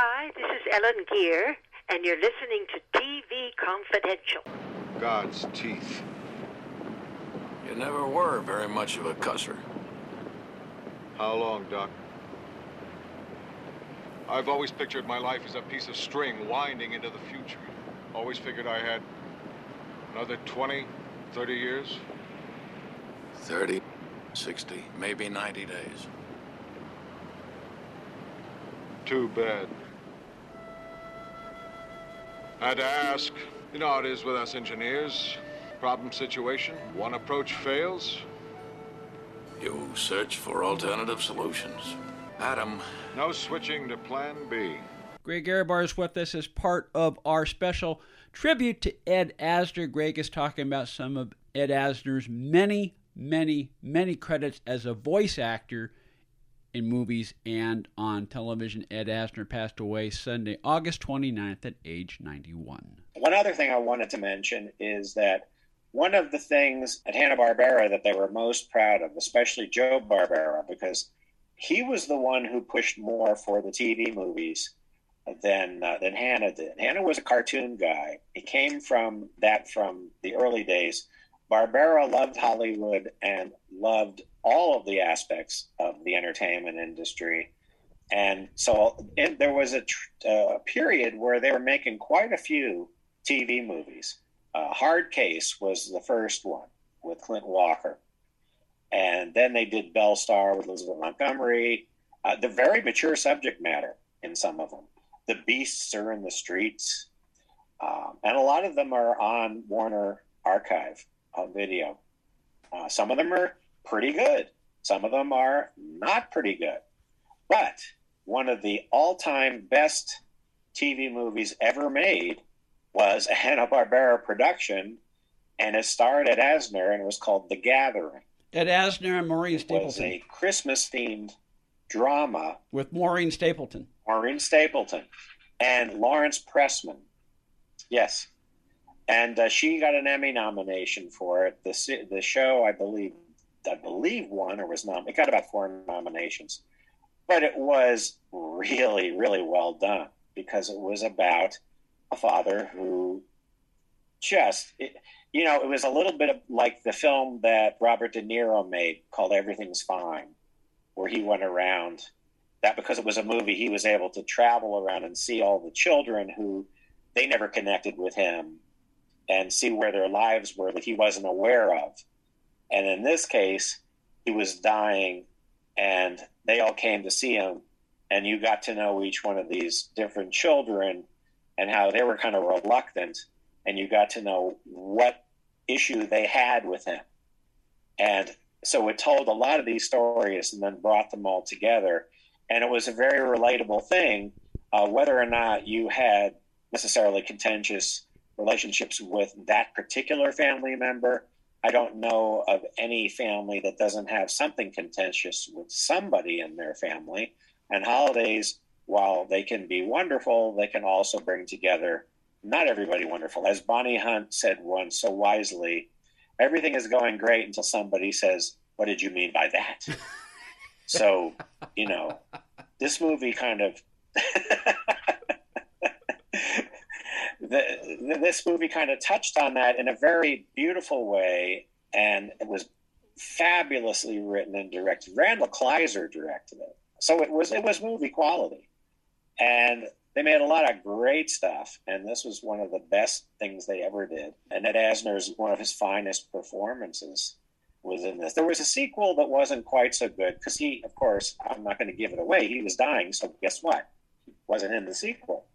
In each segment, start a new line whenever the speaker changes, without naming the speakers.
Hi, this is Ellen Gear, and you're listening to TV Confidential.
God's teeth.
You never were very much of a cusser.
How long, Doc? I've always pictured my life as a piece of string winding into the future. Always figured I had another 20, 30 years.
30, 60, maybe 90 days.
Too bad. Had to ask. You know how it is with us engineers. Problem situation, one approach fails.
You search for alternative solutions. Adam,
No switching to plan B.
Greg Ehrbar is with us as part of our special tribute to Ed Asner. Greg is talking about some of Ed Asner's many, many, many credits as a voice actor in movies and on television. Ed Asner passed away Sunday, August 29th at age 91.
One other thing I wanted to mention is that one of the things at Hanna-Barbera that they were most proud of, especially Joe Barbera, because he was the one who pushed more for the TV movies than uh, than Hanna did. Hanna was a cartoon guy. He came from that from the early days. Barbera loved Hollywood and loved all of the aspects of the entertainment industry. And so there was a tr- uh, period where they were making quite a few TV movies. Uh, Hard Case was the first one with Clint Walker. And then they did Belle Starr with Elizabeth Montgomery. Uh, the very mature subject matter in some of them. The Beasts are in the streets. Um, and a lot of them are on Warner Archive on video. Uh, some of them are pretty good. Some of them are not pretty good. But one of the all time best TV movies ever made was a Hanna-Barbera production, and it starred Ed Asner, and it was called The Gathering.
Ed Asner and Maureen Stapleton.
It was a Christmas-themed drama.
With Maureen Stapleton.
Maureen Stapleton and Lawrence Pressman. Yes, and uh, she got an Emmy nomination for it. The the show, I believe, I believe won or was nom. It got about four nominations, but it was really, really well done because it was about a father who just, it, you know, it was a little bit of like the film that Robert De Niro made called Everything's Fine, where he went around. That because it was a movie, he was able to travel around and see all the children who they never connected with him and see where their lives were that he wasn't aware of. And in this case, he was dying and they all came to see him. And you got to know each one of these different children and how they were kind of reluctant. And you got to know what issue they had with him. And so it told a lot of these stories and then brought them all together. And it was a very relatable thing, uh, whether or not you had necessarily contentious relationships with that particular family member. I don't know of any family that doesn't have something contentious with somebody in their family. And holidays, while they can be wonderful, they can also bring together not everybody wonderful. As Bonnie Hunt said once so wisely, everything is going great until somebody says, What did you mean by that? so, you know, this movie kind of. the, this movie kind of touched on that in a very beautiful way, and it was fabulously written and directed. Randall Kleiser directed it, so it was it was movie quality, and they made a lot of great stuff. And this was one of the best things they ever did. And Ed Asner's one of his finest performances was in this. There was a sequel that wasn't quite so good because he, of course, I'm not going to give it away. He was dying, so guess what? He wasn't in the sequel.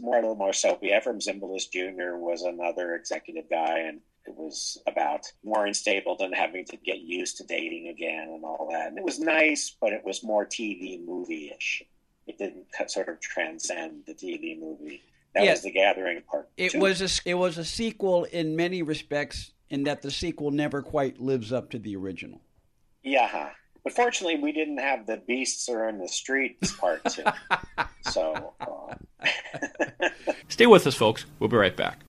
More a little more soapy. Efrem Zimbalist Jr. was another executive guy, and it was about Maureen Stapleton having to get used to dating again and all that. And it was nice, but it was more TV movie-ish. It didn't sort of transcend the TV movie. That
Yeah.
was the Gathering part.
It
two.
was a, it was a sequel in many respects, in that the sequel never quite lives up to the original.
Yeah, but fortunately, we didn't have the beasts are in the streets part two. so uh,
Stay with us, folks. We'll be right back.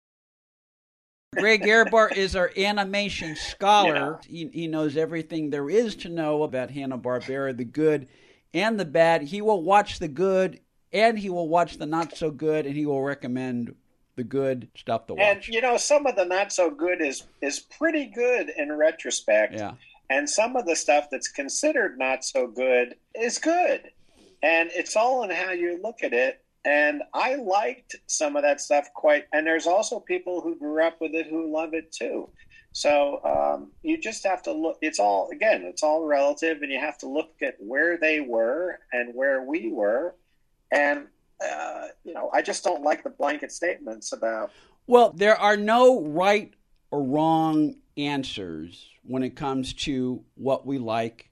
Greg Ehrbar is our animation scholar. He, he knows everything there is to know about Hanna Barbera, the good and the bad. He will watch the good and he will watch the not so good, and he will recommend the good stuff to watch.
And you know, some of the not so good is is pretty good in retrospect.
Yeah.
And some of the stuff that's considered not so good is good. And it's all in how you look at it. And I liked some of that stuff quite. And there's also people who grew up with it who love it too. So um, you just have to look. It's all again, it's all relative, and you have to look at where they were and where we were, and uh, you know, I just don't like the blanket statements about.
Well, there are no right or wrong answers when it comes to what we like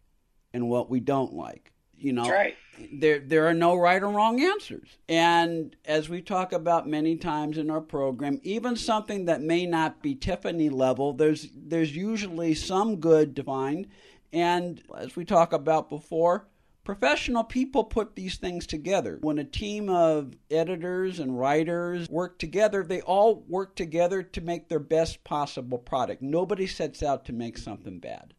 and what we don't like. You know,
right.
there there are no right or wrong answers. And as we talk about many times in our program, even something that may not be Tiffany level, there's there's usually some good to find. And as we talk about before, professional people put these things together. When a team of editors and writers work together, they all work together to make their best possible product. Nobody sets out to make something bad.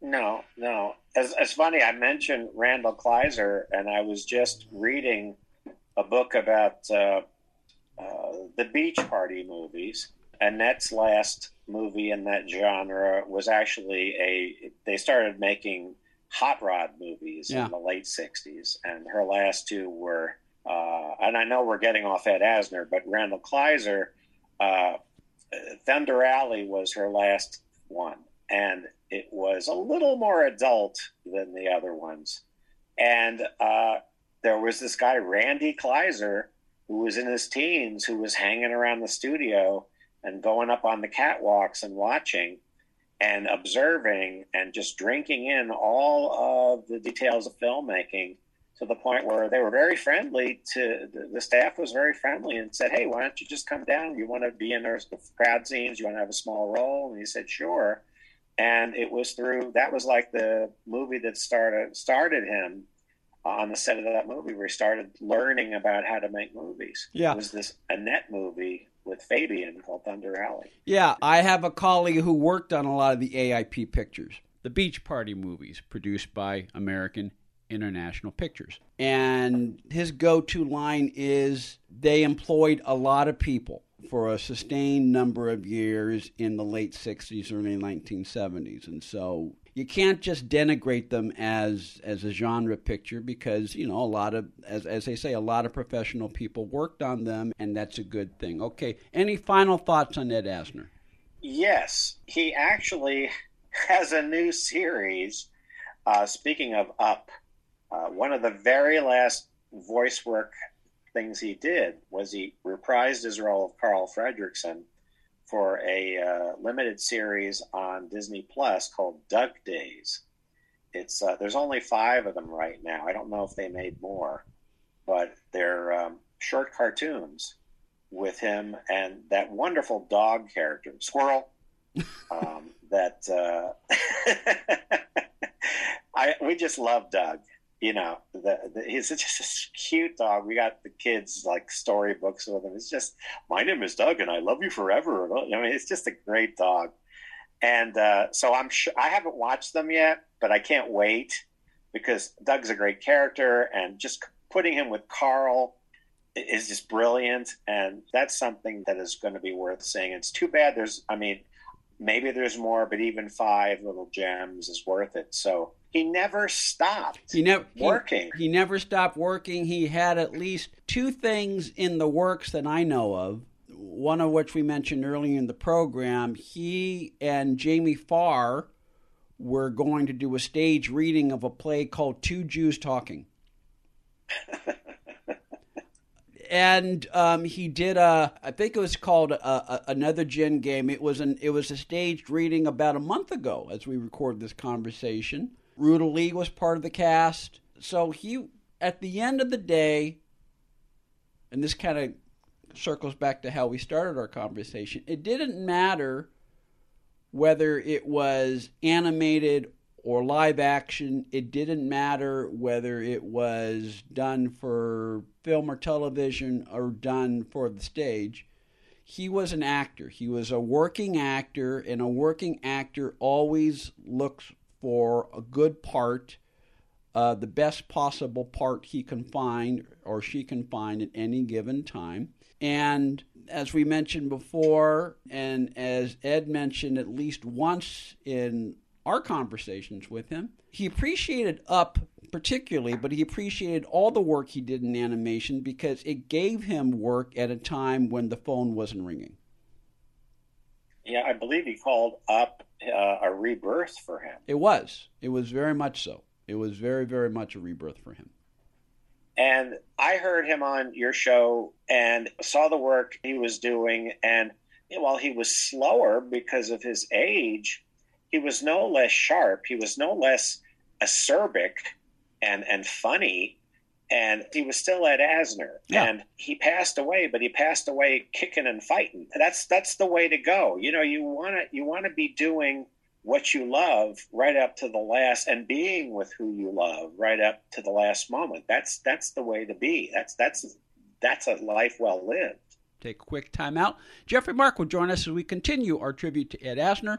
No, no. It's, funny. I mentioned Randall Kleiser, and I was just reading a book about uh, uh, the Beach Party movies. Annette's last movie in that genre was actually a. They started making hot rod movies
Yeah.
in the late '60s, and her last two were. Uh, and I know we're getting off Ed Asner, but Randall Kleiser, uh, Thunder Alley was her last one, and it was a little more adult than the other ones. And uh, there was this guy, Randy Kleiser, who was in his teens, who was hanging around the studio and going up on the catwalks and watching and observing and just drinking in all of the details of filmmaking to the point where they were very friendly to the, the staff was very friendly and said, Hey, why don't you just come down? You want to be in our crowd scenes? You want to have a small role? And he said, Sure. And it was through that was like the movie that started started him on the set of that movie where he started learning about how to make movies.
Yeah.
It was this Annette movie with Fabian called Thunder Alley.
Yeah, I have a colleague who worked on a lot of the AIP pictures, the Beach Party movies produced by American International Pictures. And his go to line is they employed a lot of people for a sustained number of years in the late 60s, early 1970s. And so you can't just denigrate them as as a genre picture because you know a lot of as as they say a lot of professional people worked on them and that's a good thing okay any final thoughts on ed asner
Yes, he actually has a new series. Uh, speaking of Up, uh, one of the very last voice work things he did was he reprised his role of Carl Fredrickson for a uh, limited series on Disney Plus called Dug Days. It's uh, there's only five of them right now. I don't know if they made more, but they're um, short cartoons with him and that wonderful dog character, Squirrel. Um, that uh, I we just love Doug. You know, he's just a cute dog. We got the kids like storybooks with him. It's just my name is Dug and I love you forever. I mean, it's just a great dog. And uh, so I'm sure I haven't watched them yet, but I can't wait because Dug's a great character, and just putting him with Carl is just brilliant, and that's something that is going to be worth seeing. It's too bad there's, I mean, maybe there's more, but even five little gems is worth it. So he never stopped
he never he-
working.
he never stopped working he had at least two things in the works that i know of one of which we mentioned earlier in the program he and jamie farr were going to do a stage reading of a play called two jews talking and um, he did a I think it was called a, a, another gin game. It was an it was a staged reading about a month ago as we record this conversation. Ruta Lee was part of the cast, so he at the end of the day, and this kind of circles back to how we started our conversation. It didn't matter whether it was animated or live action. It didn't matter whether it was done for film or television or done for the stage. He was an actor. He was a working actor, and a working actor always looks for a good part, uh, the best possible part he can find or she can find at any given time. And as we mentioned before, and as Ed mentioned at least once in our conversations with him, he appreciated Up particularly, but he appreciated all the work he did in animation because it gave him work at a time when the phone wasn't ringing.
Yeah, I believe he called Up uh, a rebirth for him.
It was. It was very much so. It was very, very much a rebirth for him.
And I heard him on your show and saw the work he was doing. And while he was slower because of his age, he was no less sharp. He was no less acerbic and, and funny. And he was still Ed Asner.
Yeah.
And he passed away, but he passed away kicking and fighting. That's that's the way to go. You know, you wanna you wanna be doing what you love right up to the last and being with who you love right up to the last moment that's that's the way to be that's that's that's a life well lived
Take a quick time out. Jeffrey Mark will join us as we continue our tribute to Ed Asner